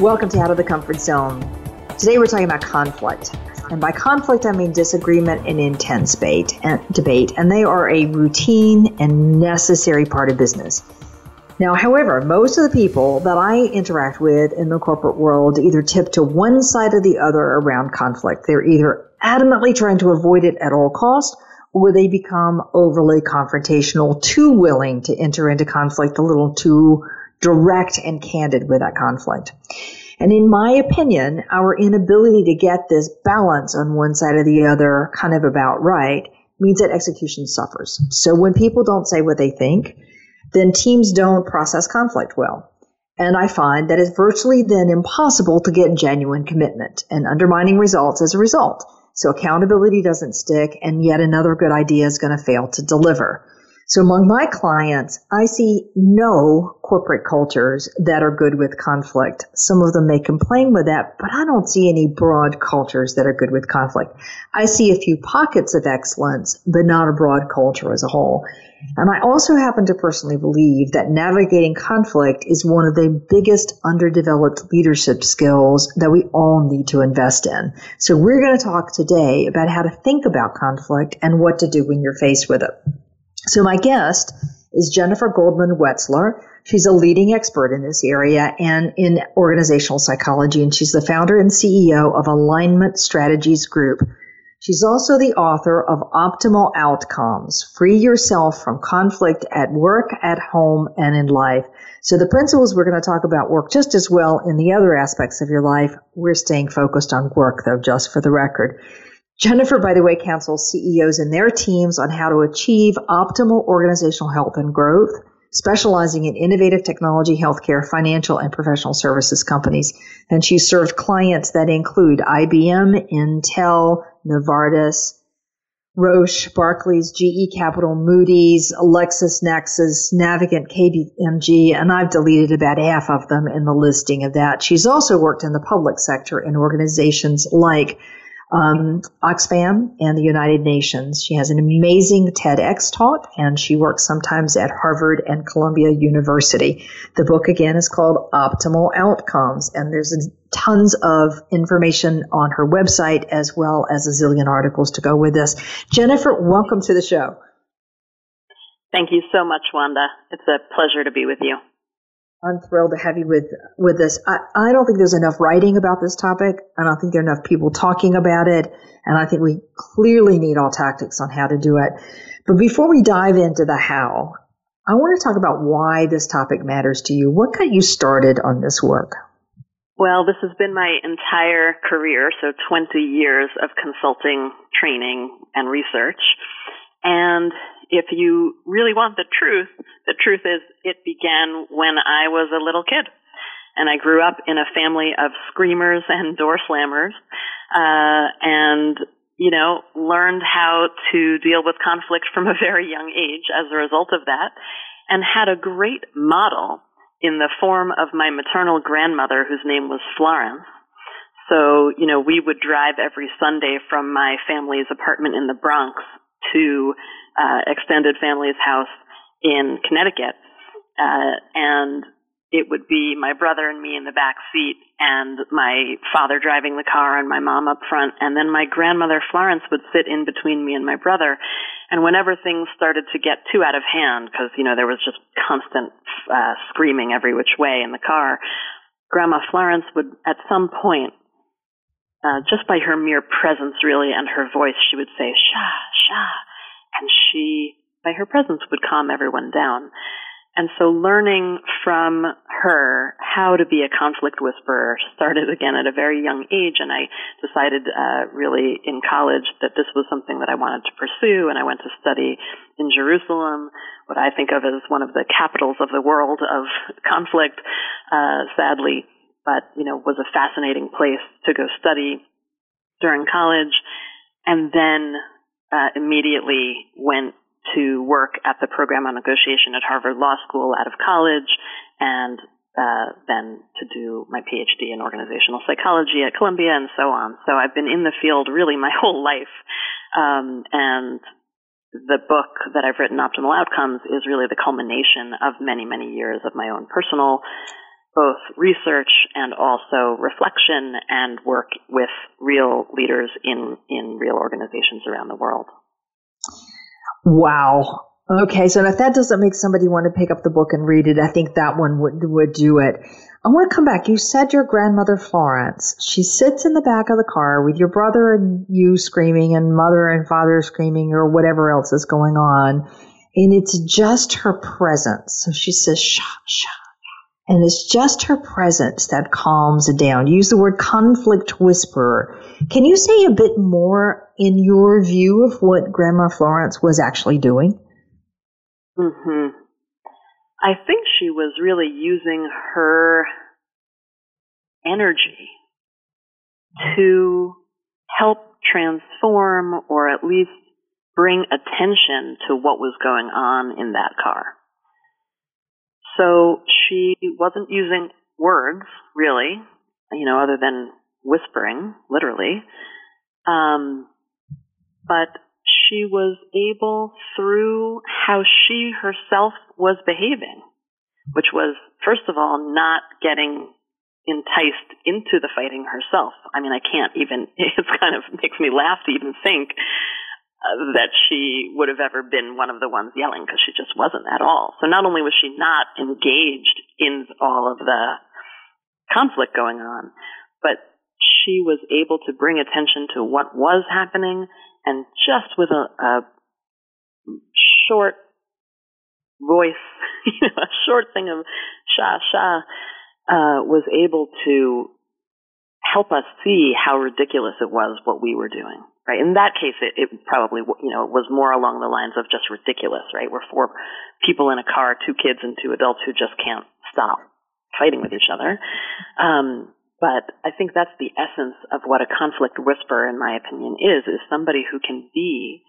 Welcome to Out of the Comfort Zone. Today we're talking about conflict. And by conflict, I mean disagreement and intense debate, and debate, and they are a routine and necessary part of business. Now, however, most of the people that I interact with in the corporate world either tip to one side or the other around conflict. They're either adamantly trying to avoid it at all costs, or they become overly confrontational, too willing to enter into conflict, a little too direct and candid with that conflict. And in my opinion, our inability to get this balance on one side or the other kind of about right means that execution suffers. So when people don't say what they think, then teams don't process conflict well. And I find that it's virtually then impossible to get genuine commitment and undermining results as a result. So accountability doesn't stick and yet another good idea is going to fail to deliver. So among my clients, I see no corporate cultures that are good with conflict. Some of them may complain with that, but I don't see any broad cultures that are good with conflict. I see a few pockets of excellence, but not a broad culture as a whole. And I also happen to personally believe that navigating conflict is one of the biggest underdeveloped leadership skills that we all need to invest in. So we're going to talk today about how to think about conflict and what to do when you're faced with it. So my guest is Jennifer Goldman Wetzler. She's a leading expert in this area and in organizational psychology, and she's the founder and CEO of Alignment Strategies Group. She's also the author of Optimal Outcomes, Free Yourself from Conflict at Work, at Home, and in Life. So the principles we're going to talk about work just as well in the other aspects of your life. We're staying focused on work though, just for the record. Jennifer, by the way, counsels CEOs and their teams on how to achieve optimal organizational health and growth, specializing in innovative technology, healthcare, financial, and professional services companies. And she served clients that include IBM, Intel, Novartis, Roche, Barclays, GE Capital, Moody's, LexisNexis, Navigant, KPMG, and I've deleted about half of them in the listing of that. She's also worked in the public sector in organizations like um, Oxfam and the United Nations. She has an amazing TEDx talk, and she works sometimes at Harvard and Columbia University. The book again is called Optimal Outcomes, and there's tons of information on her website as well as a zillion articles to go with this. Jennifer, welcome to the show. Thank you so much, Wanda. It's a pleasure to be with you. I'm thrilled to have you with with this. I, I don't think there's enough writing about this topic. I don't think there are enough people talking about it, and I think we clearly need all tactics on how to do it. But before we dive into the how, I want to talk about why this topic matters to you. What got you started on this work? Well, this has been my entire career, so 20 years of consulting, training, and research. And if you really want the truth, the truth is it began when I was a little kid. And I grew up in a family of screamers and door slammers, uh, and, you know, learned how to deal with conflict from a very young age as a result of that, and had a great model in the form of my maternal grandmother whose name was Florence. So, you know, we would drive every Sunday from my family's apartment in the Bronx to uh, extended family's house in Connecticut, uh, and it would be my brother and me in the back seat, and my father driving the car, and my mom up front, and then my grandmother Florence would sit in between me and my brother. And whenever things started to get too out of hand, because you know there was just constant uh, screaming every which way in the car, Grandma Florence would, at some point, uh, just by her mere presence, really, and her voice, she would say, "Sha, sha," and she, by her presence, would calm everyone down. And so learning from her how to be a conflict whisperer started again at a very young age. And I decided, uh, really in college that this was something that I wanted to pursue. And I went to study in Jerusalem, what I think of as one of the capitals of the world of conflict, uh, sadly. but you know was a fascinating place to go study during college, and then uh, immediately went to work at the program on negotiation at Harvard Law School out of college, and uh, then to do my PhD in organizational psychology at Columbia and so on. So I've been in the field really my whole life. Um, and the book that I've written, Optimal Outcomes, is really the culmination of many, many years of my own personal both research and also reflection and work with real leaders in, in real organizations around the world. Wow. Okay, so if that doesn't make somebody want to pick up the book and read it, I think that one would would do it. I want to come back. You said your grandmother Florence. She sits in the back of the car with your brother and you screaming, and mother and father screaming, or whatever else is going on, and it's just her presence. So she says, "Shh, shh." And it's just her presence that calms it down. use the word conflict whisperer. Can you say a bit more in your view of what Grandma Florence was actually doing? hmm I think she was really using her energy to help transform or at least bring attention to what was going on in that car. So she wasn't using words, really, you know, other than whispering, literally. Um, but she was able through how she herself was behaving, which was, first of all, not getting enticed into the fighting herself. I mean, I can't even, it kind of makes me laugh to even think uh, that she would have ever been one of the ones yelling because she just wasn't at all. So not only was she not engaged in all of the conflict going on, but she was able to bring attention to what was happening and just with a, a short voice, a short thing of sha sha, uh, was able to help us see how ridiculous it was what we were doing. Right. In that case, it, it probably, you know, was more along the lines of just ridiculous, right? We're four people in a car, two kids and two adults who just can't stop fighting with each other. Um, but I think that's the essence of what a conflict whisperer, in my opinion, is, is somebody who can be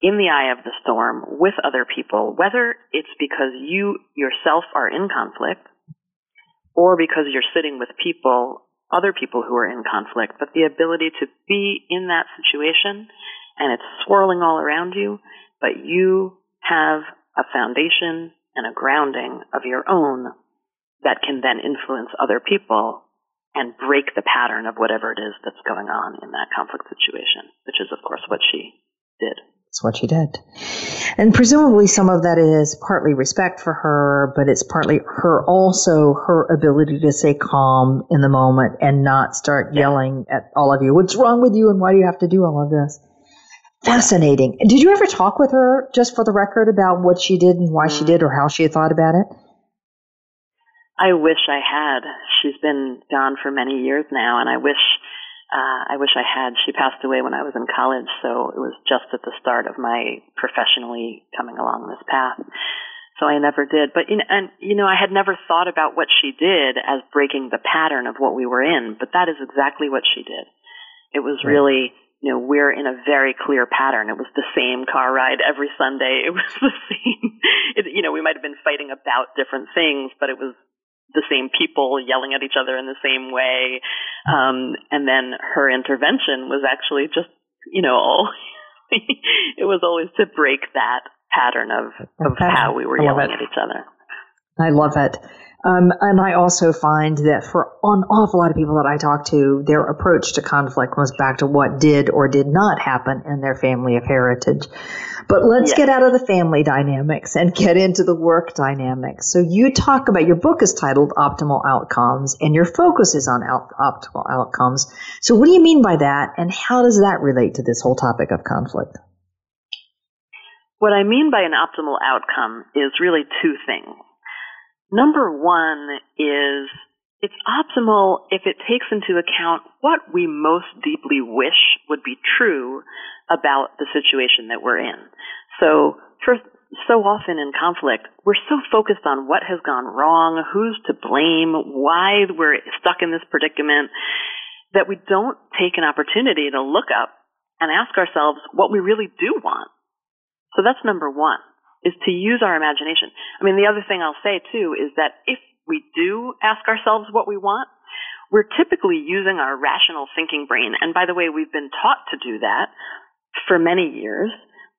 in the eye of the storm with other people, whether it's because you yourself are in conflict or because you're sitting with people, other people who are in conflict, but the ability to be in that situation and it's swirling all around you, but you have a foundation and a grounding of your own that can then influence other people and break the pattern of whatever it is that's going on in that conflict situation, which is, of course, what she did. What she did. And presumably some of that is partly respect for her, but it's partly her also her ability to stay calm in the moment and not start yelling at all of you. What's wrong with you and why do you have to do all of this? Fascinating. Did you ever talk with her just for the record about what she did and why she mm. did or how she had thought about it? I wish I had. She's been gone for many years now, and I wish uh, I wish I had. She passed away when I was in college, so it was just at the start of my professionally coming along this path. So I never did. But you know, and you know, I had never thought about what she did as breaking the pattern of what we were in. But that is exactly what she did. It was really you know, we're in a very clear pattern. It was the same car ride every Sunday. It was the same, it, you know, we might have been fighting about different things, but it was the same people yelling at each other in the same way. Um, and then her intervention was actually just, you know, all it was always to break that pattern of, of how we were yelling at each other. I love it. Um, and I also find that for an awful lot of people that I talk to, their approach to conflict comes back to what did or did not happen in their family of heritage. But let's yes. get out of the family dynamics and get into the work dynamics. So you talk about your book is titled Optimal Outcomes and your focus is on out, optimal outcomes. So what do you mean by that and how does that relate to this whole topic of conflict? What I mean by an optimal outcome is really two things. Number one is it's optimal if it takes into account what we most deeply wish would be true about the situation that we're in. So so often in conflict, we're so focused on what has gone wrong, who's to blame, why we're stuck in this predicament, that we don't take an opportunity to look up and ask ourselves what we really do want. So that's number one, is to use our imagination. I mean, the other thing I'll say too is that if we do ask ourselves what we want, we're typically using our rational thinking brain. And by the way, we've been taught to do that for many years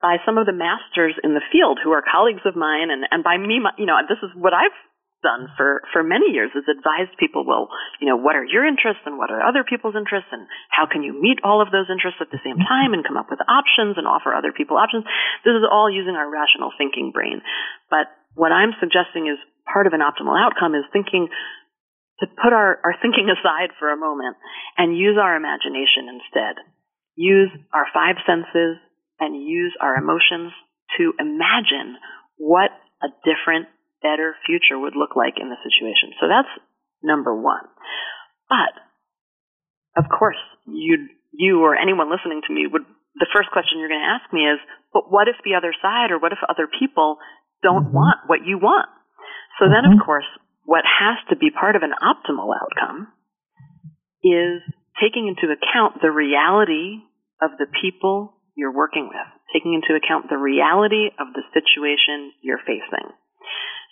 by some of the masters in the field who are colleagues of mine and, and by me, you know, this is what I've done for, for many years is advised people, well, you know, what are your interests and what are other people's interests and how can you meet all of those interests at the same mm-hmm. time and come up with options and offer other people options. This is all using our rational thinking brain. But what I'm suggesting is part of an optimal outcome is thinking to put our, our thinking aside for a moment and use our imagination instead. Use our five senses, and use our emotions to imagine what a different, better future would look like in the situation. So that's number one. But of course, you you or anyone listening to me would the first question you're going to ask me is, but what if the other side or what if other people don't mm-hmm. want what you want? So then of mm-hmm. course, what has to be part of an optimal outcome is taking into account the reality of the people you're working with, taking into account the reality of the situation you're facing.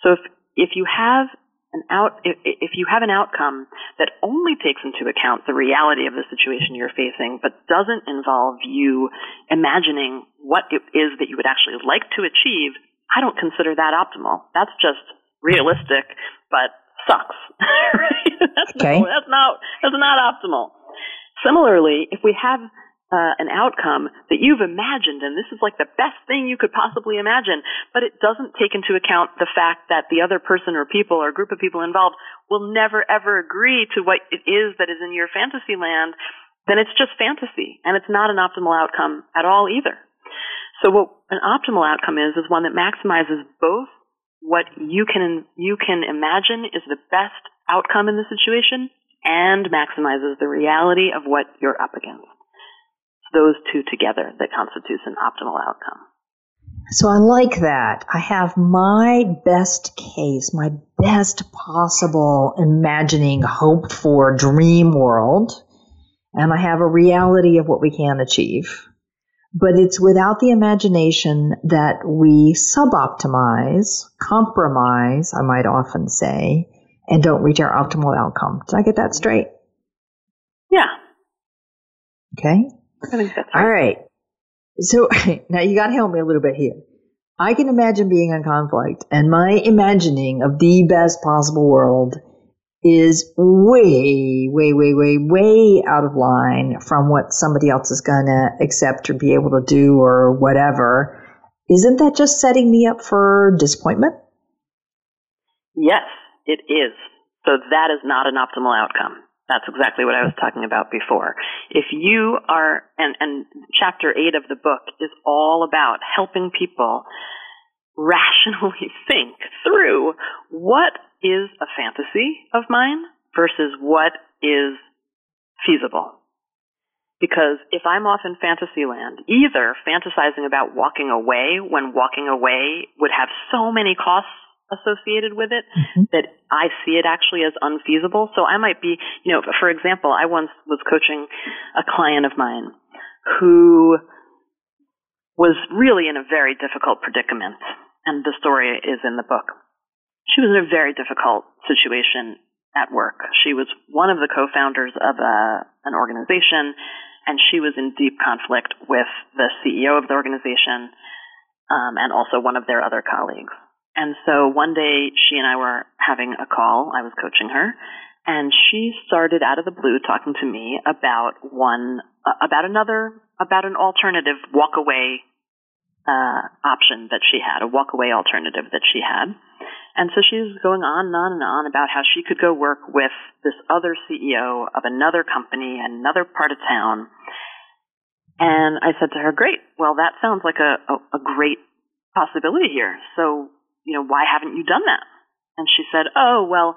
So if, if you have an out, if, if you have an outcome that only takes into account the reality of the situation you're facing, but doesn't involve you imagining what it is that you would actually like to achieve, I don't consider that optimal. That's just realistic, but sucks. that's, okay. no, that's not that's not optimal. Similarly, if we have uh, an outcome that you've imagined, and this is like the best thing you could possibly imagine, but it doesn't take into account the fact that the other person or people or group of people involved will never ever agree to what it is that is in your fantasy land, then it's just fantasy, and it's not an optimal outcome at all either. So what an optimal outcome is, is one that maximizes both what you can, you can imagine is the best outcome in the situation and maximizes the reality of what you're up against those two together that constitutes an optimal outcome. So I like that. I have my best case, my best possible imagining, hoped for dream world, and I have a reality of what we can achieve. But it's without the imagination that we suboptimize, compromise, I might often say, and don't reach our optimal outcome. Did I get that straight? Yeah. Okay. I think that's right. All right. So now you got to help me a little bit here. I can imagine being in conflict, and my imagining of the best possible world is way, way, way, way, way out of line from what somebody else is going to accept or be able to do or whatever. Isn't that just setting me up for disappointment? Yes, it is. So that is not an optimal outcome. That's exactly what I was talking about before. If you are, and, and chapter eight of the book is all about helping people rationally think through what is a fantasy of mine versus what is feasible. Because if I'm off in fantasy land, either fantasizing about walking away when walking away would have so many costs associated with it mm-hmm. that I see it actually as unfeasible. So I might be, you know, for example, I once was coaching a client of mine who was really in a very difficult predicament. And the story is in the book. She was in a very difficult situation at work. She was one of the co-founders of a, an organization and she was in deep conflict with the CEO of the organization um, and also one of their other colleagues. And so one day she and I were having a call. I was coaching her and she started out of the blue talking to me about one, about another, about an alternative walk away uh, option that she had, a walk away alternative that she had. And so she was going on and on and on about how she could go work with this other CEO of another company another part of town. And I said to her, great. Well, that sounds like a, a, a great possibility here. So you know, why haven't you done that? And she said, oh, well,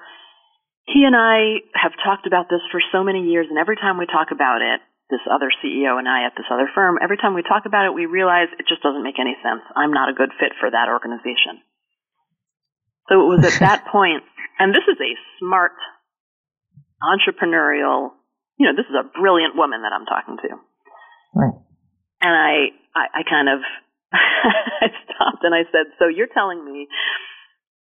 he and I have talked about this for so many years, and every time we talk about it, this other CEO and I at this other firm, every time we talk about it, we realize it just doesn't make any sense. I'm not a good fit for that organization. So it was at that point, and this is a smart, entrepreneurial, you know, this is a brilliant woman that I'm talking to. Right. And I, I, I kind of, I stopped and I said, so you're telling me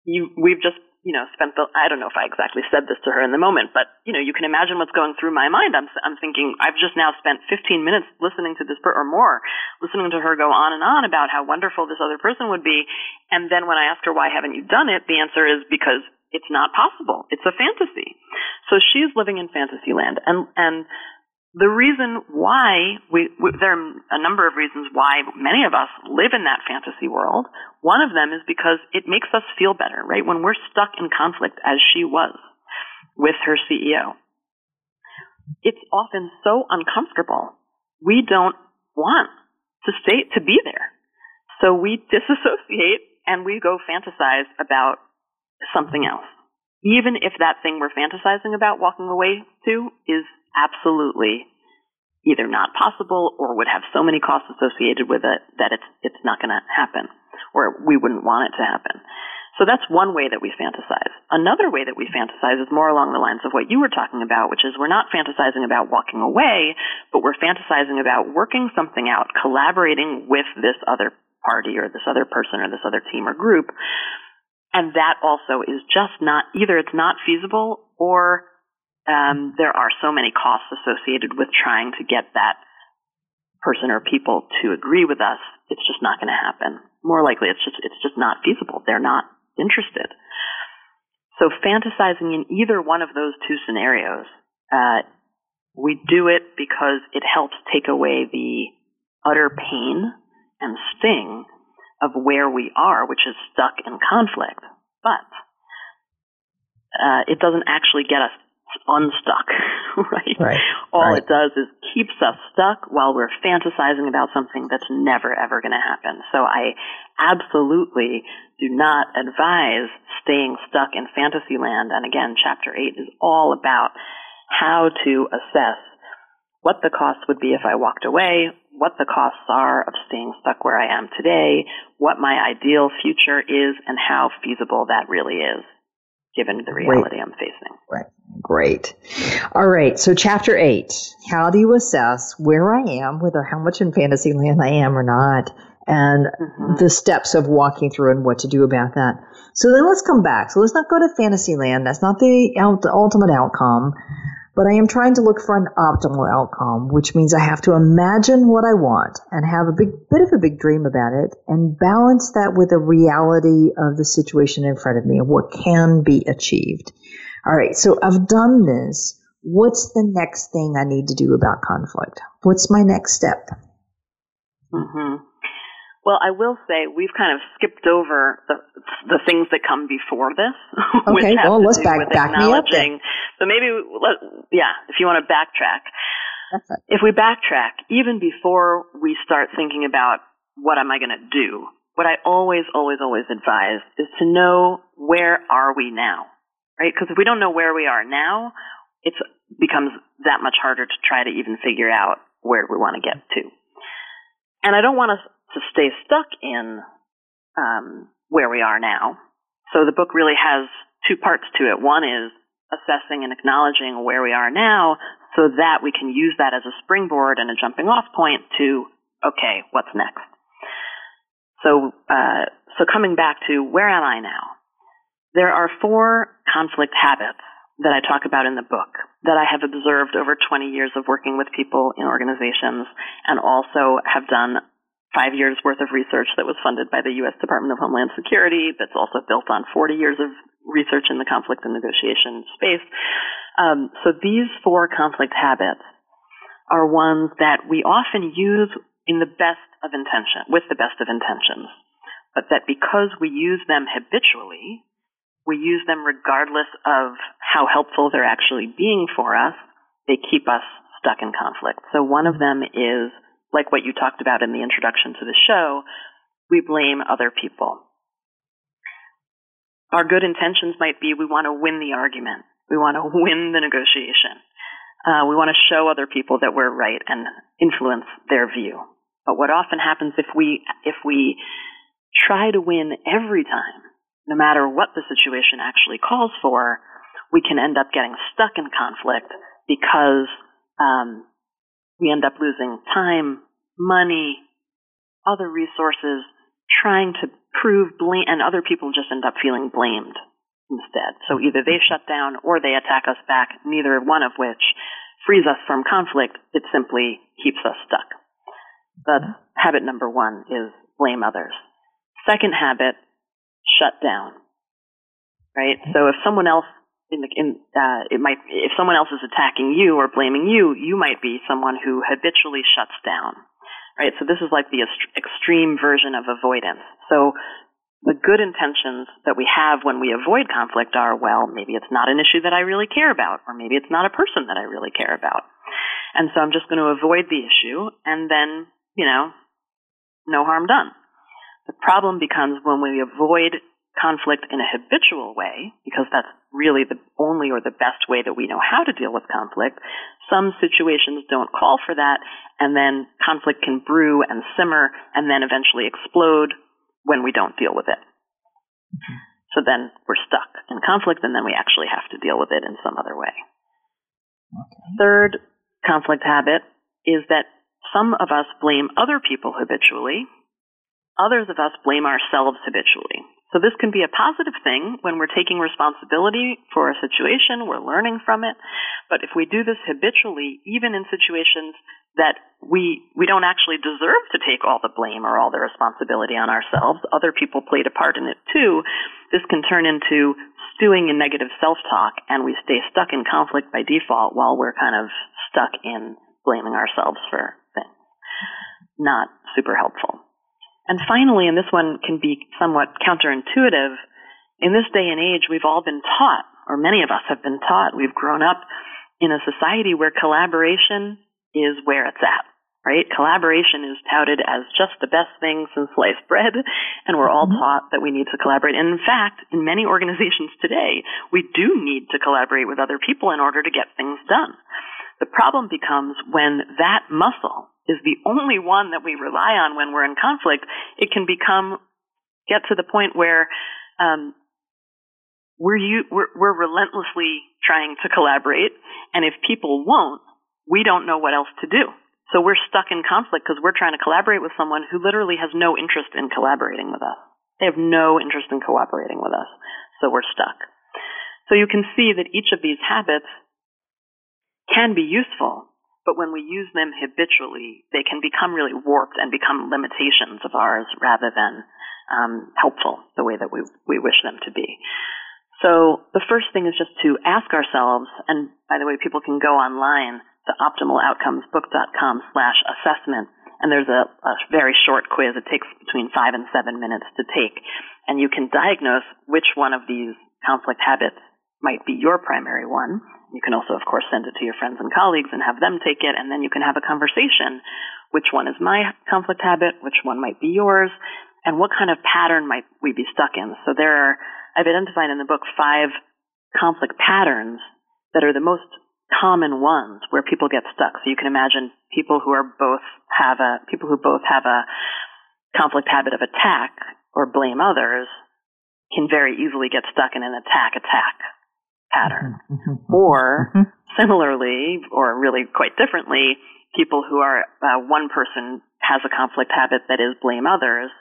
you, we've just you know, spent the, I don't know if I exactly said this to her in the moment, but, you know, you can imagine what's going through my mind. I'm, I'm thinking, I've just now spent 15 minutes listening to this, per, or more, listening to her go on and on about how wonderful this other person would be. And then when I asked her, why haven't you done it? The answer is because it's not possible. It's a fantasy. So she's living in fantasy land. And, and the reason why we, we, there are a number of reasons why many of us live in that fantasy world. One of them is because it makes us feel better, right? When we're stuck in conflict as she was with her CEO, it's often so uncomfortable. We don't want to stay, to be there. So we disassociate and we go fantasize about something else. Even if that thing we're fantasizing about walking away to is absolutely either not possible or would have so many costs associated with it that it's it's not going to happen or we wouldn't want it to happen. So that's one way that we fantasize. Another way that we fantasize is more along the lines of what you were talking about, which is we're not fantasizing about walking away, but we're fantasizing about working something out, collaborating with this other party or this other person or this other team or group. And that also is just not, either it's not feasible or um, there are so many costs associated with trying to get that person or people to agree with us. It's just not going to happen. More likely, it's just it's just not feasible. They're not interested. So fantasizing in either one of those two scenarios, uh, we do it because it helps take away the utter pain and sting of where we are, which is stuck in conflict. But uh, it doesn't actually get us unstuck, right? Right. All right. it does is keeps us stuck while we're fantasizing about something that's never ever going to happen. So I absolutely do not advise staying stuck in fantasy land. And again, chapter eight is all about how to assess what the cost would be if I walked away, what the costs are of staying stuck where I am today, what my ideal future is, and how feasible that really is given the reality I'm facing. Right. Great. All right. So chapter eight, how do you assess where I am, whether how much in fantasy land I am or not, and Mm-hmm. the steps of walking through and what to do about that. So then let's come back. So let's not go to fantasy land. That's not the, out, the ultimate outcome. But I am trying to look for an optimal outcome, which means I have to imagine what I want and have a big bit of a big dream about it and balance that with the reality of the situation in front of me and what can be achieved. All right. So I've done this. What's the next thing I need to do about conflict? What's my next step? hmm Well, I will say we've kind of skipped over the the things that come before this. Okay, well, let's back- back me up acknowledging. So maybe, let, yeah, if you want to backtrack, if we backtrack, even before we start thinking about what am I going to do, what I always, always, always advise is to know where are we now, right? Because if we don't know where we are now, it becomes that much harder to try to even figure out where we want to get to. And I don't want us to stay stuck in um, where we are now. So the book really has two parts to it. One is assessing and acknowledging where we are now so that we can use that as a springboard and a jumping off point to, okay, what's next? So, uh, so coming back to where am I now? There are four conflict habits that I talk about in the book that I have observed over 20 years of working with people in organizations and also have done five years worth of research that was funded by the U.S. Department of Homeland Security that's also built on 40 years of research in the conflict and negotiation space. Um, so these four conflict habits are ones that we often use in the best of intention, with the best of intentions, but that because we use them habitually, we use them regardless of how helpful they're actually being for us, they keep us stuck in conflict. So one of them is, like what you talked about in the introduction to the show, we blame other people. Our good intentions might be we want to win the argument. We want to win the negotiation. Uh, we want to show other people that we're right and influence their view. But what often happens if we if we try to win every time, no matter what the situation actually calls for, we can end up getting stuck in conflict because um, we end up losing time, money, other resources, trying to prove blame, and other people just end up feeling blamed instead. So either they shut down or they attack us back, neither one of which frees us from conflict. It simply keeps us stuck. That's habit number one is blame others. Second habit, shut down. Right? So if someone else in the, in, uh, it might, if someone else is attacking you or blaming you, you might be someone who habitually shuts down. Right? So this is like the extreme version of avoidance. So the good intentions that we have when we avoid conflict are, well, maybe it's not an issue that I really care about, or maybe it's not a person that I really care about. And so I'm just going to avoid the issue, and then, you know, no harm done. The problem becomes when we avoid conflict in a habitual way, because that's really the only or the best way that we know how to deal with conflict. Some situations don't call for that, and then conflict can brew and simmer and then eventually explode when we don't deal with it. Mm-hmm. So then we're stuck in conflict, and then we actually have to deal with it in some other way. Okay. Third conflict habit is that some of us blame other people habitually, others of us blame ourselves habitually. So this can be a positive thing when we're taking responsibility for a situation, we're learning from it. But if we do this habitually, even in situations that we we don't actually deserve to take all the blame or all the responsibility on ourselves. Other people played a part in it too. This can turn into stewing in negative self-talk and we stay stuck in conflict by default while we're kind of stuck in blaming ourselves for things. Not super helpful. And finally, and this one can be somewhat counterintuitive, in this day and age we've all been taught, or many of us have been taught, we've grown up in a society where collaboration is where it's at, right? Collaboration is touted as just the best thing since sliced bread, and we're all mm-hmm. taught that we need to collaborate. And in fact, in many organizations today, we do need to collaborate with other people in order to get things done. The problem becomes when that muscle is the only one that we rely on when we're in conflict, it can become, get to the point where, um, we're, we're, we're relentlessly trying to collaborate, and if people won't, we don't know what else to do. So we're stuck in conflict because we're trying to collaborate with someone who literally has no interest in collaborating with us. They have no interest in cooperating with us. So we're stuck. So you can see that each of these habits can be useful, but when we use them habitually, they can become really warped and become limitations of ours rather than um, helpful the way that we, we wish them to be. So the first thing is just to ask ourselves, and by the way, people can go online the optimaloutcomesbook.com slash assessment. And there's a, a very short quiz. It takes between five and seven minutes to take. And you can diagnose which one of these conflict habits might be your primary one. You can also, of course, send it to your friends and colleagues and have them take it, and then you can have a conversation. Which one is my conflict habit? Which one might be yours? And what kind of pattern might we be stuck in? So there are, I've identified in the book five conflict patterns that are the most common ones where people get stuck. So you can imagine people who are both have a people who both have a conflict habit of attack or blame others can very easily get stuck in an attack attack pattern. Mm-hmm. or mm-hmm. similarly, or really quite differently, people who are uh, one person has a conflict habit that is blame others,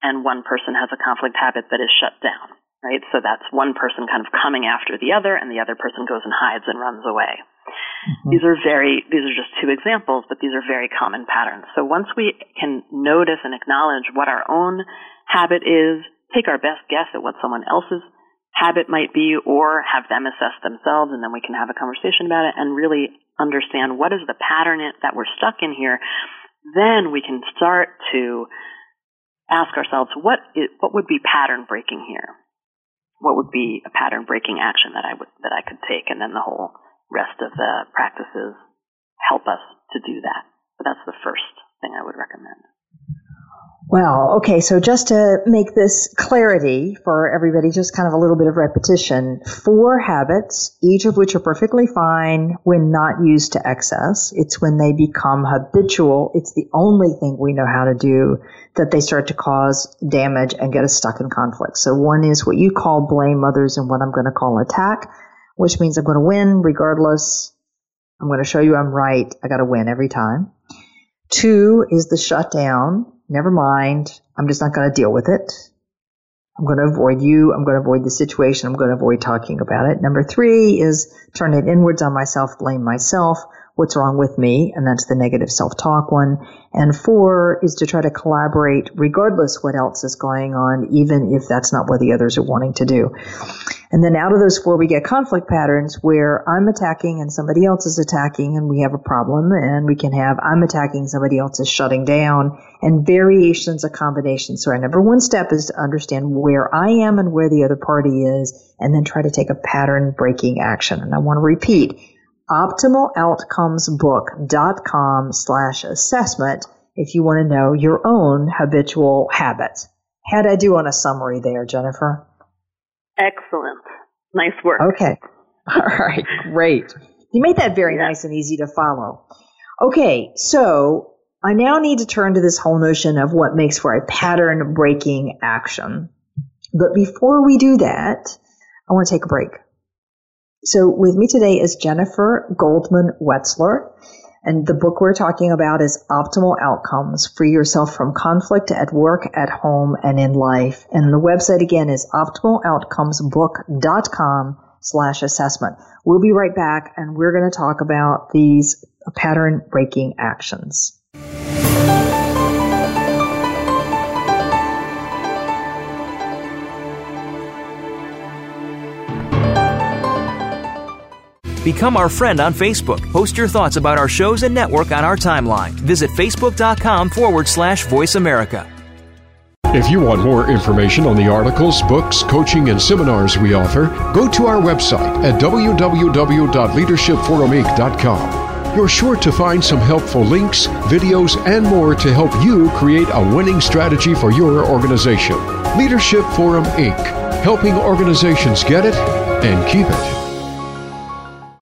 and one person has a conflict habit that is shut down right? So that's one person kind of coming after the other, and the other person goes and hides and runs away. Mm-hmm. These are very, these are just two examples, but these are very common patterns. So once we can notice and acknowledge what our own habit is, take our best guess at what someone else's habit might be, or have them assess themselves, and then we can have a conversation about it and really understand what is the pattern that we're stuck in here. Then we can start to ask ourselves, what is, what would be pattern breaking here? what would be a pattern breaking action that I would that I could take, and then the whole rest of the practices help us to do that. But that's the first thing I would recommend. Well, okay, so just to make this clarity for everybody, just kind of a little bit of repetition. Four habits, each of which are perfectly fine when not used to excess. It's when they become habitual. It's the only thing we know how to do that they start to cause damage and get us stuck in conflict. So one is what you call blame others and what I'm going to call attack, which means I'm going to win regardless. I'm going to show you I'm right. I got to win every time. Two is the shutdown never mind. I'm just not going to deal with it. I'm going to avoid you. I'm going to avoid the situation. I'm going to avoid talking about it. Number three is turn it inwards on myself, blame myself what's wrong with me, and that's the negative self-talk one. And four is to try to collaborate regardless what else is going on, even if that's not what the others are wanting to do. And then out of those four, we get conflict patterns where I'm attacking and somebody else is attacking and we have a problem and we can have I'm attacking, somebody else is shutting down and variations of combinations. So our number one step is to understand where I am and where the other party is and then try to take a pattern breaking action. And I want to repeat, optimaloutcomesbook.com slash assessment if you want to know your own habitual habits. How'd I do on a summary there, Jennifer? Excellent. Nice work. Okay. All right. Great. You made that very yeah. nice and easy to follow. Okay. So I now need to turn to this whole notion of what makes for a pattern breaking action. But before we do that, I want to take a break. So with me today is Jennifer Goldman Wetzler. And the book we're talking about is Optimal Outcomes. Free yourself from conflict at work, at home, and in life. And the website again is optimaloutcomesbook.com slash assessment. We'll be right back and we're going to talk about these pattern breaking actions. Become our friend on Facebook. Post your thoughts about our shows and network on our timeline. Visit facebook.com forward slash voice America. If you want more information on the articles, books, coaching, and seminars we offer, go to our website at www.leadershipforuminc.com. You're sure to find some helpful links, videos, and more to help you create a winning strategy for your organization. Leadership Forum Inc., helping organizations get it and keep it.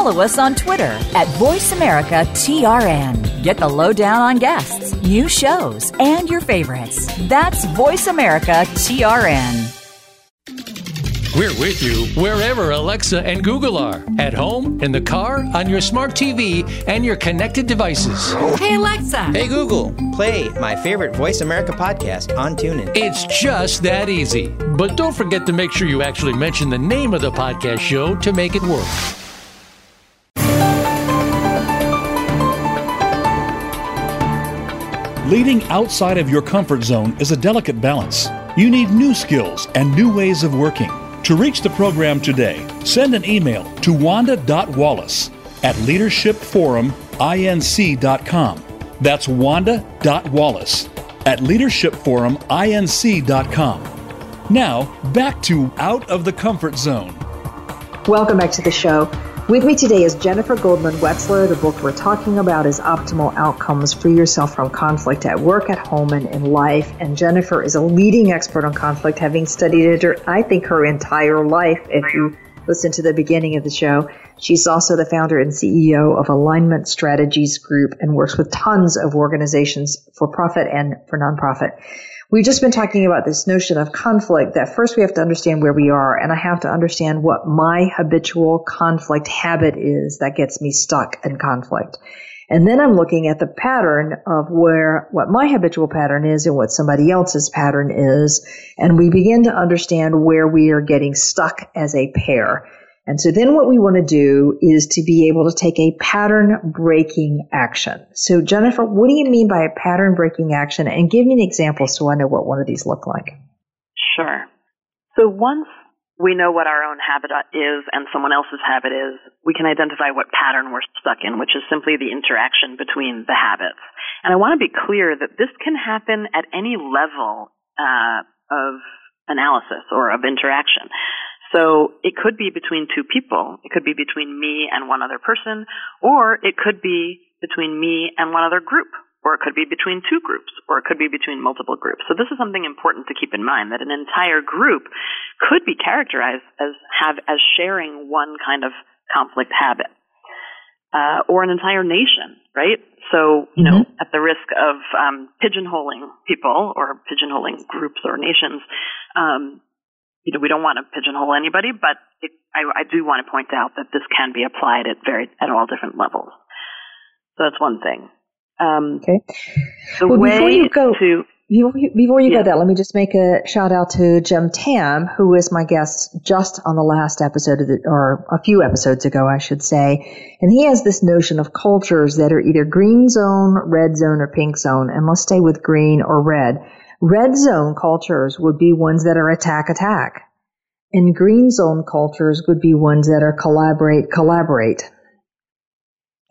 follow us on Twitter at VoiceAmericaTRN. Get the lowdown on guests, new shows, and your favorites. That's VoiceAmericaTRN. We're with you wherever Alexa and Google are at home, in the car, on your smart TV, and your connected devices. Hey, Alexa. Hey, Google. Play my favorite Voice America podcast on TuneIn. It's just that easy. But don't forget to make sure you actually mention the name of the podcast show to make it work. Leading outside of your comfort zone is a delicate balance. You need new skills and new ways of working. To reach the program today, send an email to wanda.wallace at leadershipforuminc.com. That's wanda.wallace at leadershipforuminc.com. Now, back to Out of the Comfort Zone. Welcome back to the show. With me today is Jennifer Goldman Wetzler. The book we're talking about is Optimal Outcomes Free Yourself from Conflict at Work, at Home, and in Life. And Jennifer is a leading expert on conflict, having studied it, I think, her entire life. If you listen to the beginning of the show, she's also the founder and CEO of Alignment Strategies Group and works with tons of organizations for profit and for nonprofit. We've just been talking about this notion of conflict that first we have to understand where we are and I have to understand what my habitual conflict habit is that gets me stuck in conflict. And then I'm looking at the pattern of where, what my habitual pattern is and what somebody else's pattern is. And we begin to understand where we are getting stuck as a pair. And so then what we want to do is to be able to take a pattern breaking action. So Jennifer, what do you mean by a pattern breaking action? And give me an example so I know what one of these look like. Sure. So once we know what our own habit is and someone else's habit is, we can identify what pattern we're stuck in, which is simply the interaction between the habits. And I want to be clear that this can happen at any level uh, of analysis or of interaction. So it could be between two people. It could be between me and one other person, or it could be between me and one other group or it could be between two groups, or it could be between multiple groups. So this is something important to keep in mind that an entire group could be characterized as have as sharing one kind of conflict habit. Uh, or an entire nation, right? So, you know, mm-hmm. at the risk of um, pigeonholing people or pigeonholing groups or nations, um, you know, we don't want to pigeonhole anybody, but it, I, I do want to point out that this can be applied at very at all different levels. So that's one thing. Um, okay. well, before you go, to, before you, before you yeah. go there, let me just make a shout out to Jim Tamm, who was my guest just on the last episode of the, or a few episodes ago, I should say. And he has this notion of cultures that are either green zone, red zone, or pink zone. And let's stay with green or red. Red zone cultures would be ones that are attack attack. And green zone cultures would be ones that are collaborate collaborate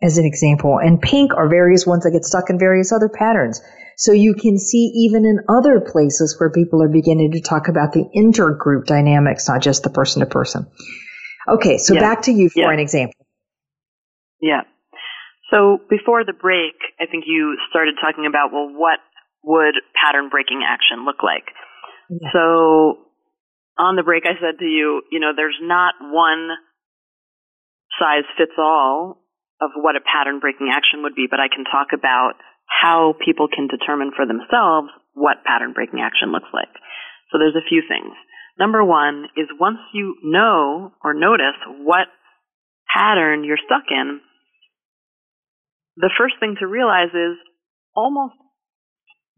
as an example. And pink are various ones that get stuck in various other patterns. So you can see even in other places where people are beginning to talk about the intergroup dynamics, not just the person to person. Okay, so yeah. back to you for yeah. an example. Yeah. So before the break, I think you started talking about, well, what would pattern breaking action look like? Yeah. So on the break, I said to you, you know, there's not one size fits all of what a pattern breaking action would be, but I can talk about how people can determine for themselves what pattern breaking action looks like. So there's a few things. Number one is once you know or notice what pattern you're stuck in, the first thing to realize is almost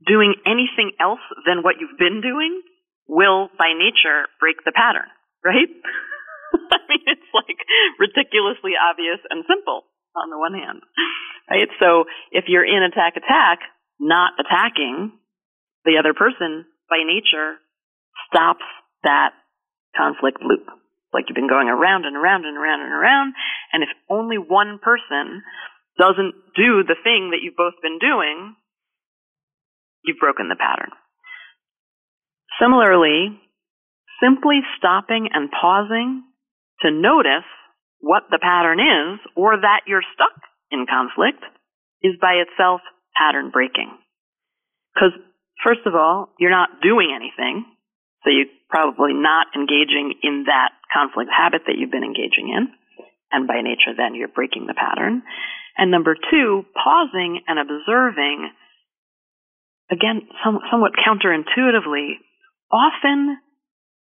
doing anything else than what you've been doing will by nature break the pattern, right? I mean, it's like ridiculously obvious and simple on the one hand, right? So if you're in attack attack, not attacking the other person by nature stops that conflict loop. Like you've been going around and around and around and around. And if only one person doesn't do the thing that you've both been doing, you've broken the pattern. Similarly, simply stopping and pausing to notice what the pattern is or that you're stuck in conflict is by itself pattern breaking. Because first of all, you're not doing anything. So you're probably not engaging in that conflict habit that you've been engaging in. And by nature, then you're breaking the pattern. And number two, pausing and observing, again, some, somewhat counterintuitively, often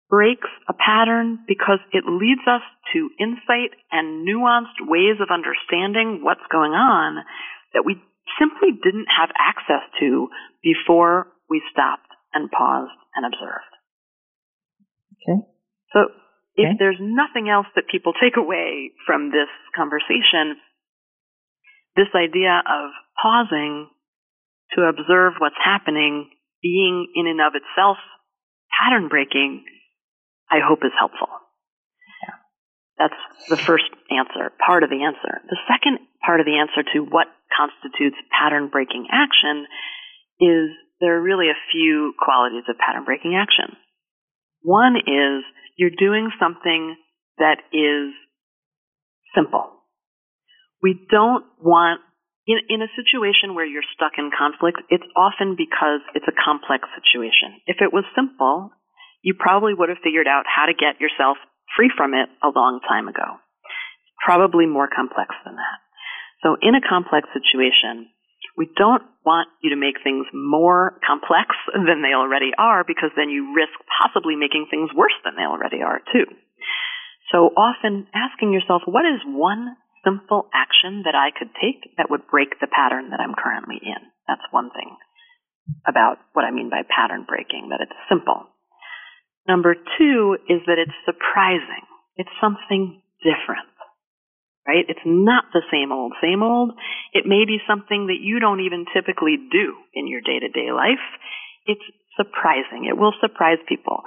breaks a pattern because it leads us to insight and nuanced ways of understanding what's going on that we simply didn't have access to before we stopped and paused and observed. Okay. So if there's nothing else that people take away from this conversation, this idea of pausing to observe what's happening, being in and of itself pattern breaking, I hope is helpful. Yeah. That's the first answer, part of the answer. The second part of the answer to what constitutes pattern breaking action is there are really a few qualities of pattern breaking action. One is you're doing something that is simple. We don't want, in, in a situation where you're stuck in conflict, it's often because it's a complex situation. If it was simple, you probably would have figured out how to get yourself free from it a long time ago. Probably more complex than that. So in a complex situation, we don't want you to make things more complex than they already are because then you risk possibly making things worse than they already are too. So often asking yourself, what is one simple action that I could take that would break the pattern that I'm currently in? That's one thing about what I mean by pattern breaking, that it's simple. Number two is that it's surprising. It's something different. Right? It's not the same old, same old. It may be something that you don't even typically do in your day to day life. It's surprising. It will surprise people.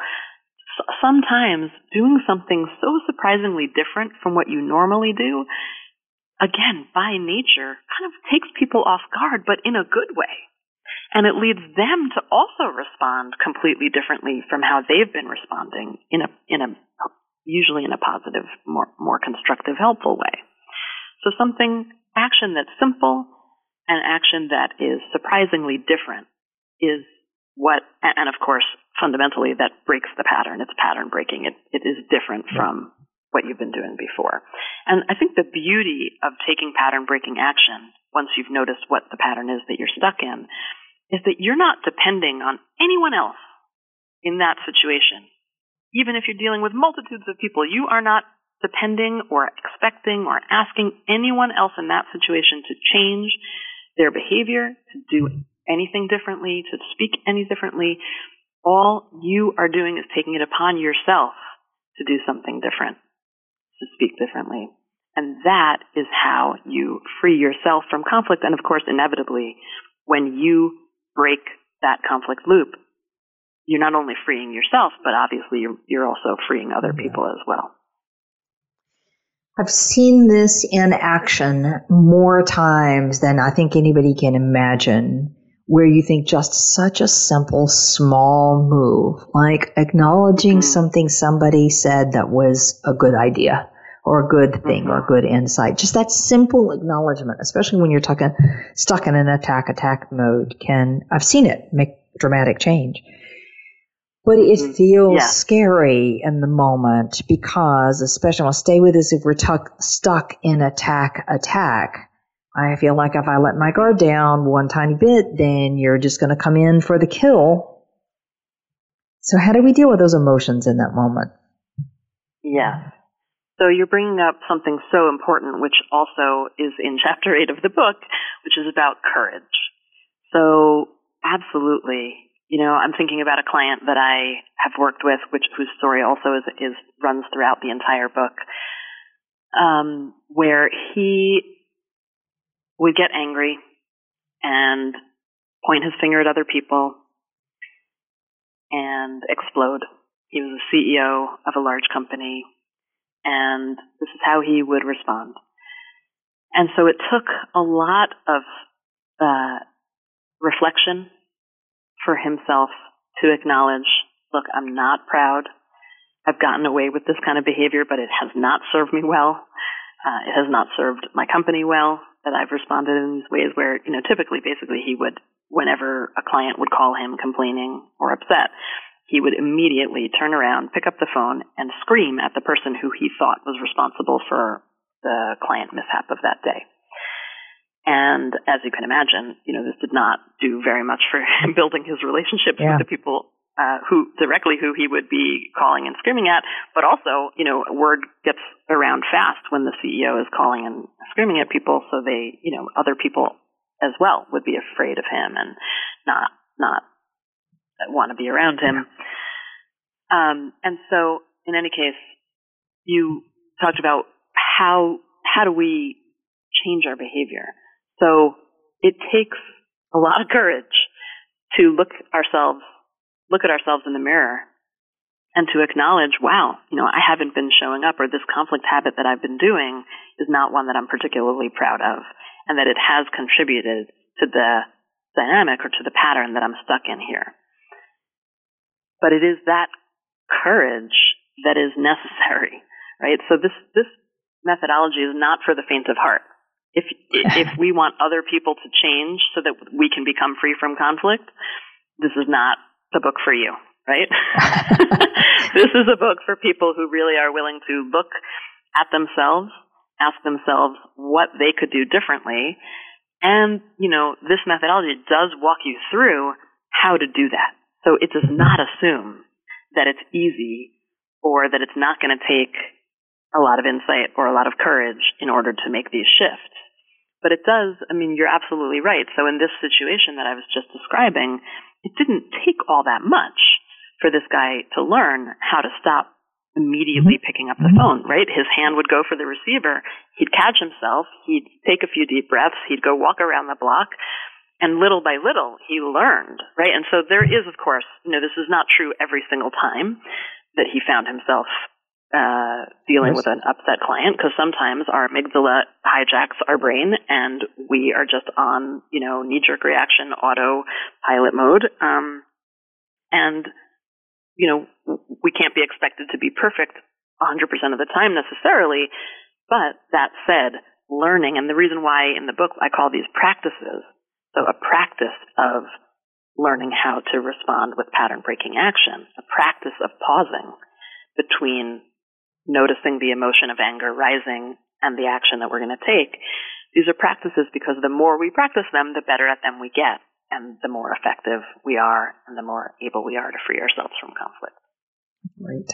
Sometimes doing something so surprisingly different from what you normally do, again, by nature, kind of takes people off guard, but in a good way. And it leads them to also respond completely differently from how they've been responding in a, in a, usually in a positive, more, more constructive, helpful way. So something, action that's simple and action that is surprisingly different is what, and of course, fundamentally that breaks the pattern. It's pattern breaking. It, it is different from what you've been doing before. And I think the beauty of taking pattern breaking action, once you've noticed what the pattern is that you're stuck in, is that you're not depending on anyone else in that situation. Even if you're dealing with multitudes of people, you are not depending or expecting or asking anyone else in that situation to change their behavior, to do anything differently, to speak any differently. All you are doing is taking it upon yourself to do something different, to speak differently. And that is how you free yourself from conflict. And of course, inevitably, when you break that conflict loop, you're not only freeing yourself, but obviously you're, you're also freeing other people as well. I've seen this in action more times than I think anybody can imagine where you think just such a simple, small move, like acknowledging mm-hmm. something somebody said that was a good idea or a good thing mm-hmm. or a good insight. Just that simple acknowledgement, especially when you're talking, stuck in an attack attack mode can, I've seen it make dramatic change. But it mm-hmm. feels yeah. scary in the moment because, especially, I'll stay with us if we're tuck, stuck in attack attack I feel like if I let my guard down one tiny bit, then you're just going to come in for the kill. So how do we deal with those emotions in that moment? Yes. So you're bringing up something so important, which also is in chapter eight of the book, which is about courage. So absolutely, you know, I'm thinking about a client that I have worked with, which whose story also is, is runs throughout the entire book, um, where he would get angry and point his finger at other people and explode. He was a CEO of a large company, and this is how he would respond. And so it took a lot of uh, reflection for himself to acknowledge look, I'm not proud. I've gotten away with this kind of behavior, but it has not served me well. Uh, it has not served my company well that I've responded in these ways where, you know, typically basically he would, whenever a client would call him complaining or upset, he would immediately turn around, pick up the phone, and scream at the person who he thought was responsible for the client mishap of that day. And as you can imagine, you know, this did not do very much for him building his relationships yeah. with the people uh, who directly who he would be calling and screaming at, but also, you know, word gets around fast when the CEO is calling and screaming at people, so they, you know, other people as well would be afraid of him and not not want to be around him. Um, and so, in any case, you talked about how how do we change our behavior. So it takes a lot of courage to look ourselves look at ourselves in the mirror and to acknowledge, wow, you know, I haven't been showing up or this conflict habit that I've been doing is not one that I'm particularly proud of and that it has contributed to the dynamic or to the pattern that I'm stuck in here. But it is that courage that is necessary, right? So this, this methodology is not for the faint of heart. If, if we want other people to change so that we can become free from conflict, this is not the book for you, right? this is a book for people who really are willing to look at themselves, ask themselves what they could do differently. And, you know, this methodology does walk you through how to do that. So it does not assume that it's easy or that it's not going to take a lot of insight or a lot of courage in order to make these shifts. But it does, I mean, you're absolutely right. So in this situation that I was just describing, it didn't take all that much for this guy to learn how to stop immediately mm-hmm. picking up the phone, right? His hand would go for the receiver. He'd catch himself. He'd take a few deep breaths. He'd go walk around the block. And little by little, he learned, right? And so there is, of course, you know, this is not true every single time that he found himself uh, dealing yes. with an upset client because sometimes our amygdala hijacks our brain and we are just on, you know, knee jerk reaction, auto pilot mode. Um, and you know, we can't be expected to be perfect 100% of the time necessarily. But that said, learning, and the reason why in the book I call these practices, so a practice of learning how to respond with pattern breaking action, a practice of pausing between noticing the emotion of anger rising and the action that we're going to take. These are practices because the more we practice them, the better at them we get and the more effective we are and the more able we are to free ourselves from conflict. Right.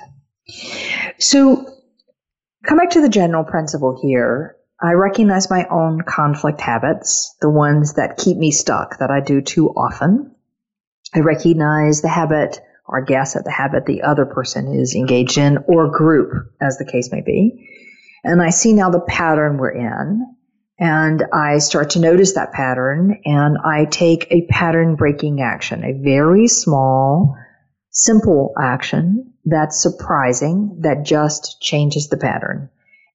So, come back to the general principle here. I recognize my own conflict habits, the ones that keep me stuck, that I do too often. I recognize the habit or guess at the habit the other person is engaged in or group, as the case may be. And I see now the pattern we're in and I start to notice that pattern and I take a pattern breaking action, a very small, simple action that's surprising, that just changes the pattern.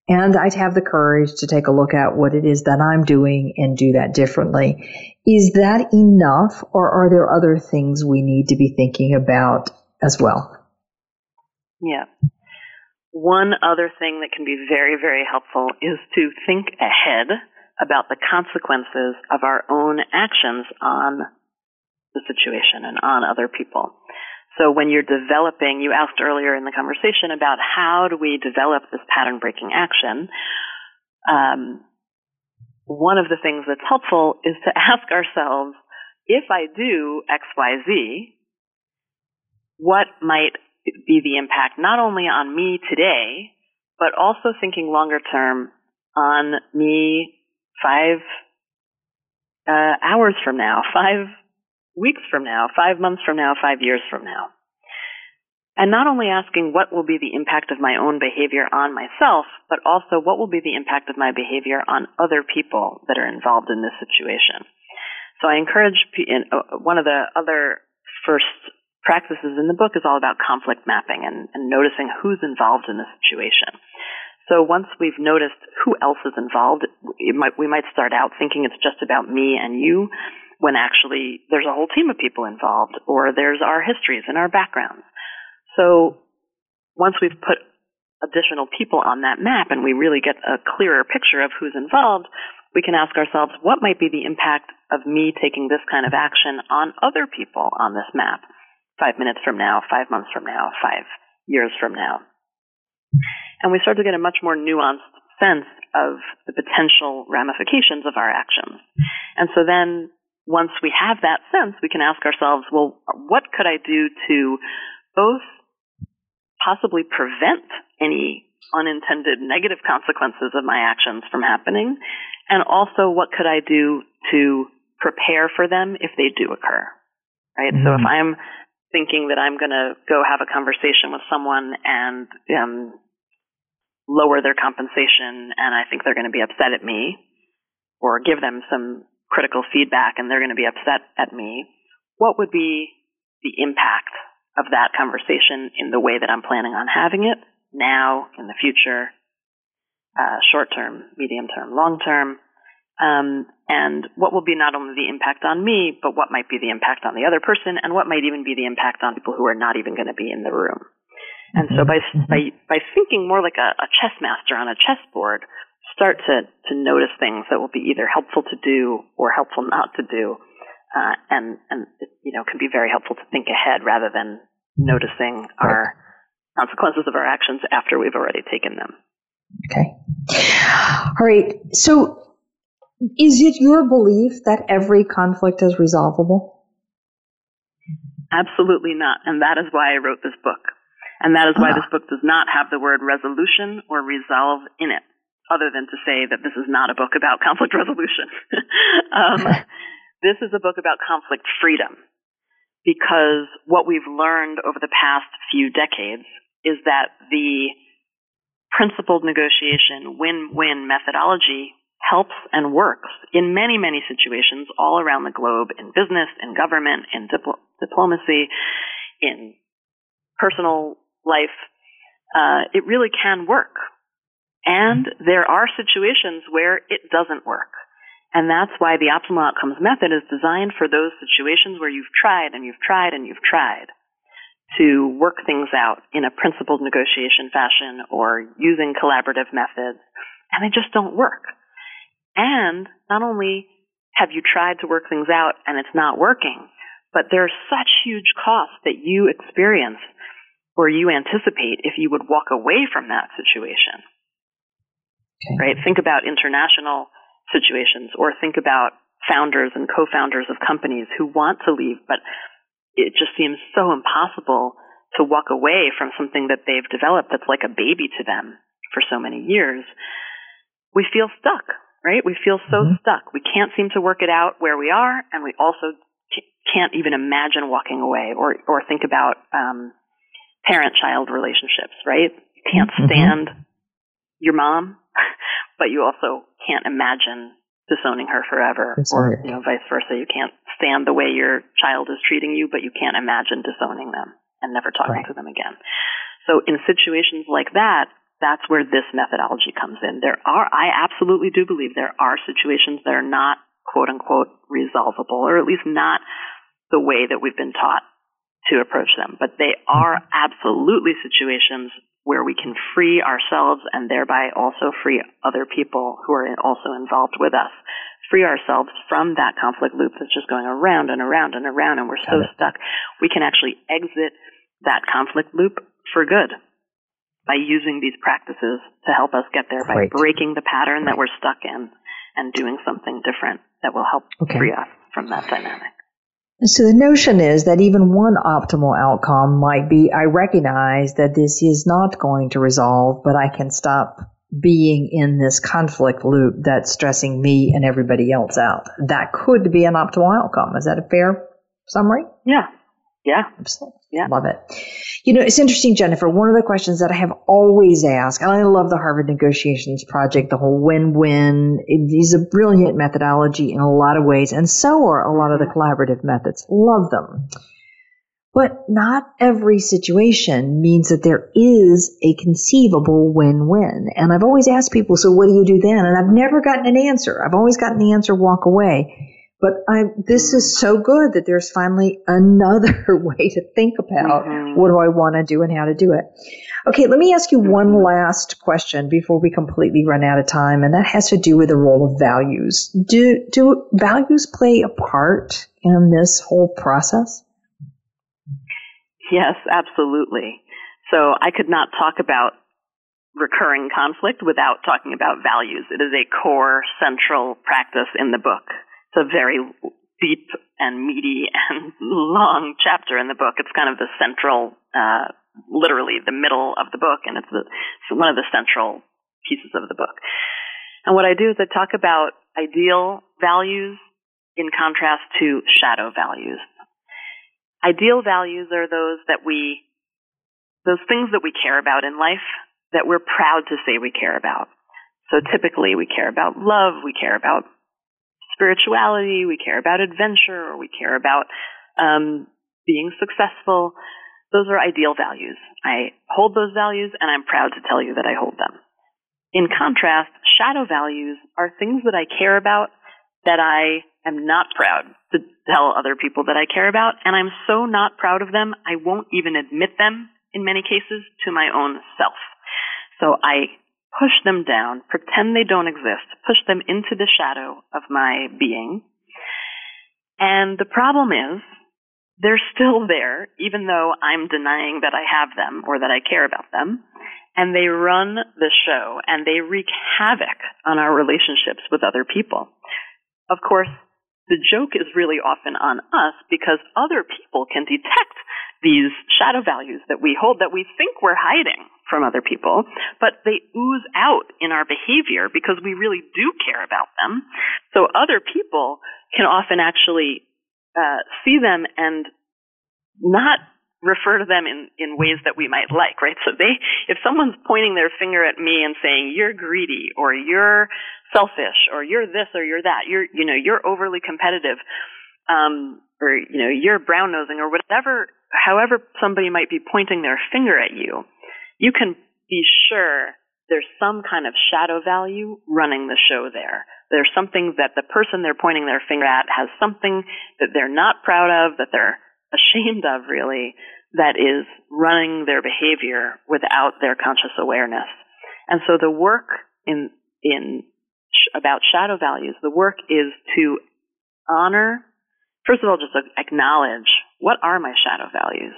And I'd have the courage to take a look at what it is that I'm doing and do that differently. Is that enough or are there other things we need to be thinking about as well? Yeah. One other thing that can be very, very helpful is to think ahead about the consequences of our own actions on the situation and on other people. So when you're developing, you asked earlier in the conversation about how do we develop this pattern breaking action. Um, one of the things that's helpful is to ask ourselves, if I do X, Y, Z, what might be the impact not only on me today, but also thinking longer term on me five uh, hours from now, five weeks from now, five months from now, five years from now. And not only asking what will be the impact of my own behavior on myself, but also what will be the impact of my behavior on other people that are involved in this situation. So I encourage, uh, one of the other first practices in the book is all about conflict mapping and, and noticing who's involved in the situation. So once we've noticed who else is involved, might, we might start out thinking it's just about me and you, when actually there's a whole team of people involved, or there's our histories and our backgrounds. So once we've put additional people on that map and we really get a clearer picture of who's involved, we can ask ourselves, what might be the impact of me taking this kind of action on other people on this map? Five minutes from now, five months from now, five years from now and we start to get a much more nuanced sense of the potential ramifications of our actions. And so then once we have that sense, we can ask ourselves, well, what could I do to both possibly prevent any unintended negative consequences of my actions from happening? And also, what could I do to prepare for them if they do occur? Right? Mm-hmm. So if mm-hmm. I'm thinking that I'm going to go have a conversation with someone and um, lower their compensation and I think they're going to be upset at me or give them some critical feedback and they're going to be upset at me, what would be the impact of that conversation in the way that I'm planning on having it now, in the future, uh, short term, medium term, long term, um, and what will be not only the impact on me, but what might be the impact on the other person, and what might even be the impact on people who are not even going to be in the room. And so by, mm-hmm. by, by thinking more like a, a chess master on a chessboard, start to, to notice things that will be either helpful to do or helpful not to do. Uh, and, and, you know, can be very helpful to think ahead rather than noticing our consequences of our actions after we've already taken them. Okay. All right. So is it your belief that every conflict is resolvable? Absolutely not. And that is why I wrote this book. And that is why this book does not have the word resolution or resolve in it, other than to say that this is not a book about conflict resolution. um, this is a book about conflict freedom because what we've learned over the past few decades is that the principled negotiation win-win methodology helps and works in many, many situations all around the globe in business, in government, in dipl- diplomacy, in personal life. Uh, it really can work. And there are situations where it doesn't work. And that's why the optimal outcomes method is designed for those situations where you've tried and you've tried and you've tried to work things out in a principled negotiation fashion or using collaborative methods, and they just don't work. And not only have you tried to work things out and it's not working, but there's such huge costs that you experience or you anticipate if you would walk away from that situation. Okay. Right? Think about international situations or think about founders and co-founders of companies who want to leave, but it just seems so impossible to walk away from something that they've developed that's like a baby to them for so many years. We feel stuck, right? We feel so mm-hmm. stuck. We can't seem to work it out where we are, and we also can't even imagine walking away or or think about um, parent-child relationships, right? You can't mm-hmm. stand mm-hmm. your mom, but you also can't imagine disowning her forever, or you know, vice versa. You can't stand the way your child is treating you, but you can't imagine disowning them and never talking right. to them again. So in situations like that, that's where this methodology comes in. There are, I absolutely do believe there are situations that are not quote unquote resolvable, or at least not the way that we've been taught to approach them. But they are mm-hmm. absolutely situations where we can free ourselves and thereby also free other people who are also involved with us. Free ourselves from that conflict loop that's just going around and around and around and we're so stuck. We can actually exit that conflict loop for good by using these practices to help us get there by breaking the pattern that we're stuck in and doing something different that will help okay. free us from that dynamic. So the notion is that even one optimal outcome might be I recognize that this is not going to resolve, but I can stop being in this conflict loop that's stressing me and everybody else out. That could be an optimal outcome. Is that a fair summary? Yeah. Yeah. Absolutely. Yeah. Love it. You know, it's interesting, Jennifer. One of the questions that I have always asked, and I love the Harvard Negotiations Project, the whole win-win. It is a brilliant methodology in a lot of ways, and so are a lot of the mm-hmm. collaborative methods. Love them. But not every situation means that there is a conceivable win-win. And I've always asked people, so what do you do then? And I've never gotten an answer. I've always gotten the answer, walk away. But I, this is so good that there's finally another way to think about mm-hmm. what do I want to do and how to do it. Okay, let me ask you one mm-hmm. last question before we completely run out of time, and that has to do with the role of values. Do do values play a part in this whole process? Yes, absolutely. So I could not talk about recurring conflict without talking about values. It is a core central practice in the book a very deep and meaty and long chapter in the book. It's kind of the central, uh, literally the middle of the book, and it's, the, it's one of the central pieces of the book. And what I do is I talk about ideal values in contrast to shadow values. Ideal values are those that we, those things that we care about in life that we're proud to say we care about. So typically we care about love, we care about spirituality, we care about adventure, or we care about um, being successful. Those are ideal values. I hold those values, and I'm proud to tell you that I hold them. In contrast, shadow values are things that I care about that I am not proud to tell other people that I care about, and I'm so not proud of them, I won't even admit them in many cases to my own self. So I push them down, pretend they don't exist, push them into the shadow of my being. And the problem is, they're still there, even though I'm denying that I have them or that I care about them. And they run the show and they wreak havoc on our relationships with other people. Of course, the joke is really often on us because other people can detect these shadow values that we hold that we think we're hiding from other people, but they ooze out in our behavior because we really do care about them. So other people can often actually uh, see them and not refer to them in, in ways that we might like, right? So they, if someone's pointing their finger at me and saying, you're greedy or you're selfish or you're this or you're that, you're, you know, you're overly competitive, um, or, you know, you're brown nosing or whatever, however somebody might be pointing their finger at you, you can be sure there's some kind of shadow value running the show there. There's something that the person they're pointing their finger at has something that they're not proud of, that they're ashamed of really that is running their behavior without their conscious awareness. And so the work in in about shadow values, the work is to honor first of all just acknowledge what are my shadow values.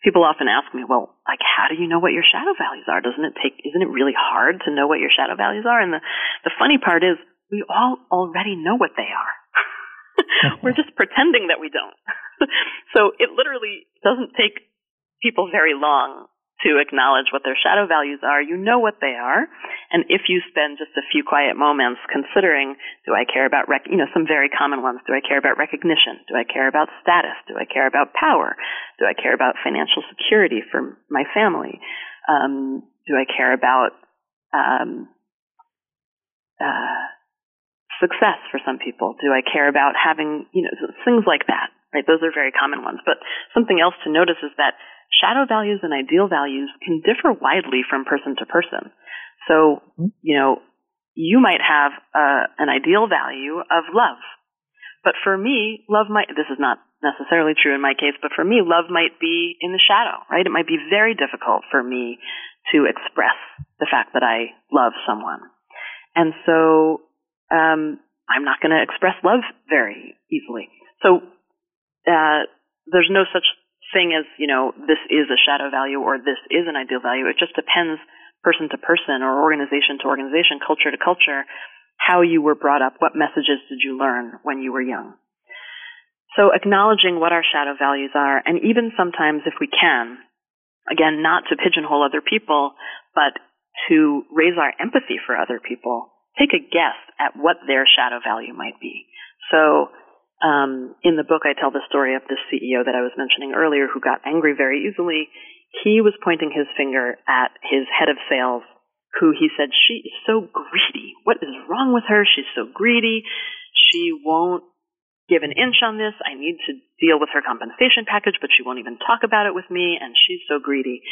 People often ask me, well, like how do you know what your shadow values are? Doesn't it take isn't it really hard to know what your shadow values are? And the the funny part is we all already know what they are. We're just pretending that we don't. so it literally doesn't take people very long to acknowledge what their shadow values are. You know what they are. And if you spend just a few quiet moments considering, do I care about, rec- you know, some very common ones. Do I care about recognition? Do I care about status? Do I care about power? Do I care about financial security for my family? Um, do I care about, um, uh, success for some people? Do I care about having, you know, things like that, right? Those are very common ones. But something else to notice is that shadow values and ideal values can differ widely from person to person. So, you know, you might have uh, an ideal value of love. But for me, love might, this is not necessarily true in my case, but for me, love might be in the shadow, right? It might be very difficult for me to express the fact that I love someone. And so um, I'm not going to express love very easily. So uh, there's no such thing as you know this is a shadow value or this is an ideal value. It just depends person to person or organization to organization, culture to culture, how you were brought up, what messages did you learn when you were young. So acknowledging what our shadow values are, and even sometimes if we can, again, not to pigeonhole other people, but to raise our empathy for other people take a guess at what their shadow value might be. So, um, in the book, I tell the story of this CEO that I was mentioning earlier who got angry very easily. He was pointing his finger at his head of sales, who he said, She is so greedy. What is wrong with her? She's so greedy. She won't give an inch on this. I need to deal with her compensation package, but she won't even talk about it with me, and she's so greedy.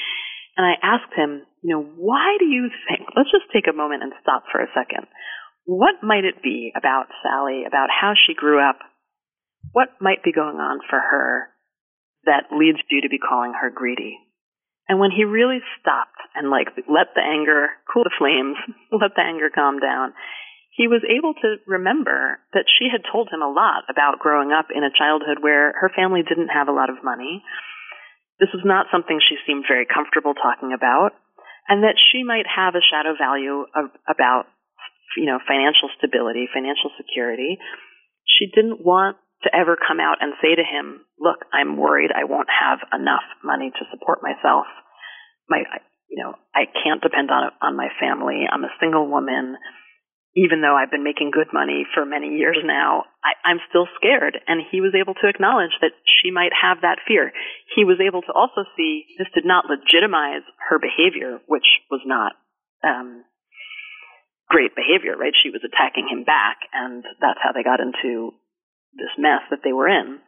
And I asked him, you know, why do you think, let's just take a moment and stop for a second. What might it be about Sally, about how she grew up? What might be going on for her that leads you to be calling her greedy? And when he really stopped and like let the anger cool the flames, let the anger calm down, he was able to remember that she had told him a lot about growing up in a childhood where her family didn't have a lot of money this was not something she seemed very comfortable talking about, and that she might have a shadow value of, about, you know, financial stability, financial security. She didn't want to ever come out and say to him, "Look, I'm worried I won't have enough money to support myself. My, you know, I can't depend on on my family. I'm a single woman even though I've been making good money for many years now, I, I'm still scared. And he was able to acknowledge that she might have that fear. He was able to also see this did not legitimize her behavior, which was not um, great behavior, right? She was attacking him back, and that's how they got into this mess that they were in.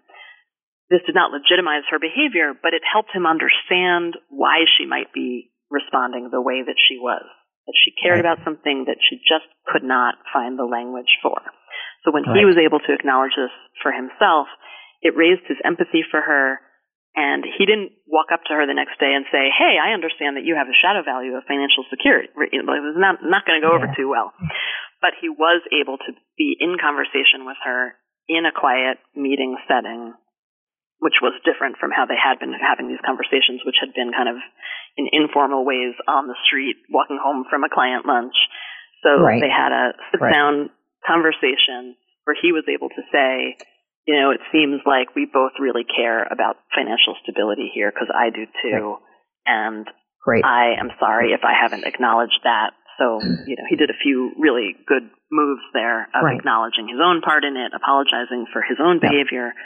This did not legitimize her behavior, but it helped him understand why she might be responding the way that she was that she cared right. about something that she just could not find the language for. So when right. he was able to acknowledge this for himself, it raised his empathy for her. And he didn't walk up to her the next day and say, Hey, I understand that you have a shadow value of financial security. It was not, not going to go yeah. over too well. But he was able to be in conversation with her in a quiet meeting setting which was different from how they had been having these conversations, which had been kind of in informal ways on the street, walking home from a client lunch. So right. they had a sit down right. conversation where he was able to say, you know, it seems like we both really care about financial stability here because I do too. Right. And Great. I am sorry if I haven't acknowledged that. So, you know, he did a few really good moves there of acknowledging his own part in it, apologizing for his own behavior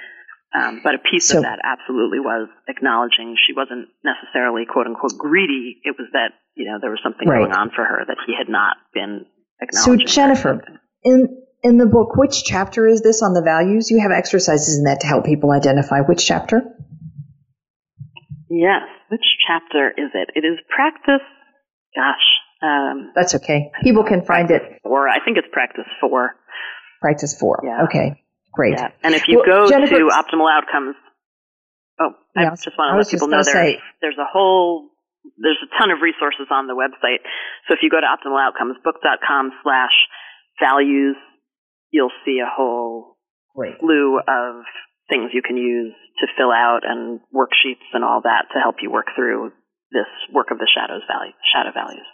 Um, but a piece so, of that absolutely was acknowledging she wasn't necessarily quote unquote greedy. It was that, you know, there was something right. going on for her that he had not been acknowledging. So Jennifer, in, in the book, which chapter is this on the values? You have exercises in that to help people identify which chapter? Yes. Which chapter is it? It is practice. Gosh. Um, That's okay. People can find it. Or I think it's practice four. Practice four. Yeah. Okay. Great. Yeah. And if you well, go Jennifer, to optimal outcomes, oh, I just want to let people know there, there's a whole, there's a ton of resources on the website. So if you go to optimaloutcomesbook.com slash values, you'll see a whole Great. slew of things you can use to fill out and worksheets and all that to help you work through this work of the shadows value, shadow values.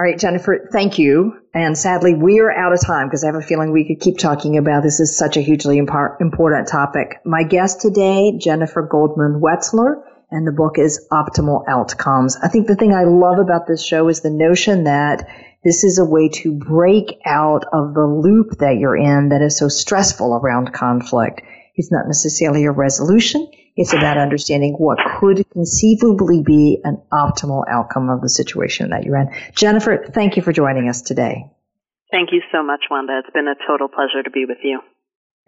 All right, Jennifer, thank you. And sadly, we are out of time because I have a feeling we could keep talking about this. is such a hugely important topic. My guest today, Jennifer Goldman Wetzler, and the book is Optimal Outcomes. I think the thing I love about this show is the notion that this is a way to break out of the loop that you're in that is so stressful around conflict. It's not necessarily a resolution. It's about understanding what could conceivably be an optimal outcome of the situation that you're in. Jennifer, thank you for joining us today. Thank you so much, Wanda. It's been a total pleasure to be with you.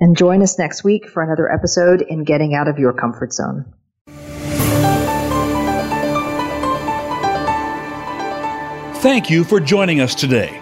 And join us next week for another episode in Getting Out of Your Comfort Zone. Thank you for joining us today.